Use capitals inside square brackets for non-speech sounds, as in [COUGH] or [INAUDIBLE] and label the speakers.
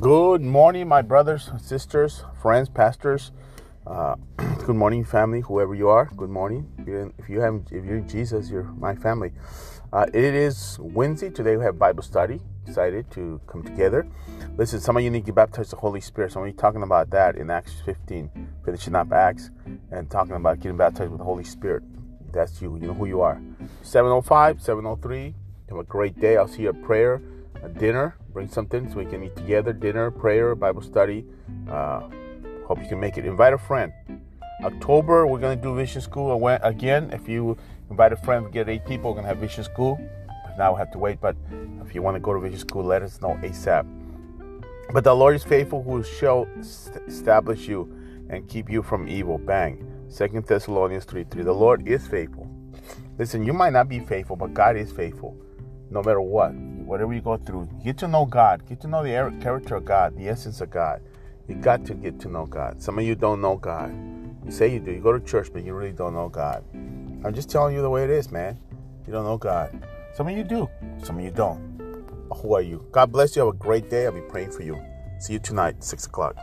Speaker 1: Good morning, my brothers, sisters, friends, pastors. Uh, [CLEARS THROAT] good morning, family, whoever you are. Good morning. If you have, if you're Jesus, you're my family. Uh, it is Wednesday today. We have Bible study. Excited to come together. Listen, some of you need to baptize the Holy Spirit. Of you talking about that in Acts 15, finishing up Acts, and talking about getting baptized with the Holy Spirit. That's you. You know who you are. 705, 703. Have a great day. I'll see you at prayer, at dinner. Bring something so we can eat together. Dinner, prayer, Bible study. Uh, hope you can make it. Invite a friend. October, we're going to do Vision School again. If you invite a friend, we get eight people. We're going to have Vision School. Now we have to wait, but if you want to go to Vision School, let us know ASAP. But the Lord is faithful who shall establish you and keep you from evil. Bang. Second Thessalonians 3 3. The Lord is faithful. Listen, you might not be faithful, but God is faithful. No matter what, whatever you go through, get to know God. Get to know the er, character of God, the essence of God. You got to get to know God. Some of you don't know God. You say you do. You go to church, but you really don't know God. I'm just telling you the way it is, man. You don't know God. Some of you do. Some of you don't. Who are you? God bless you. Have a great day. I'll be praying for you. See you tonight, 6 o'clock.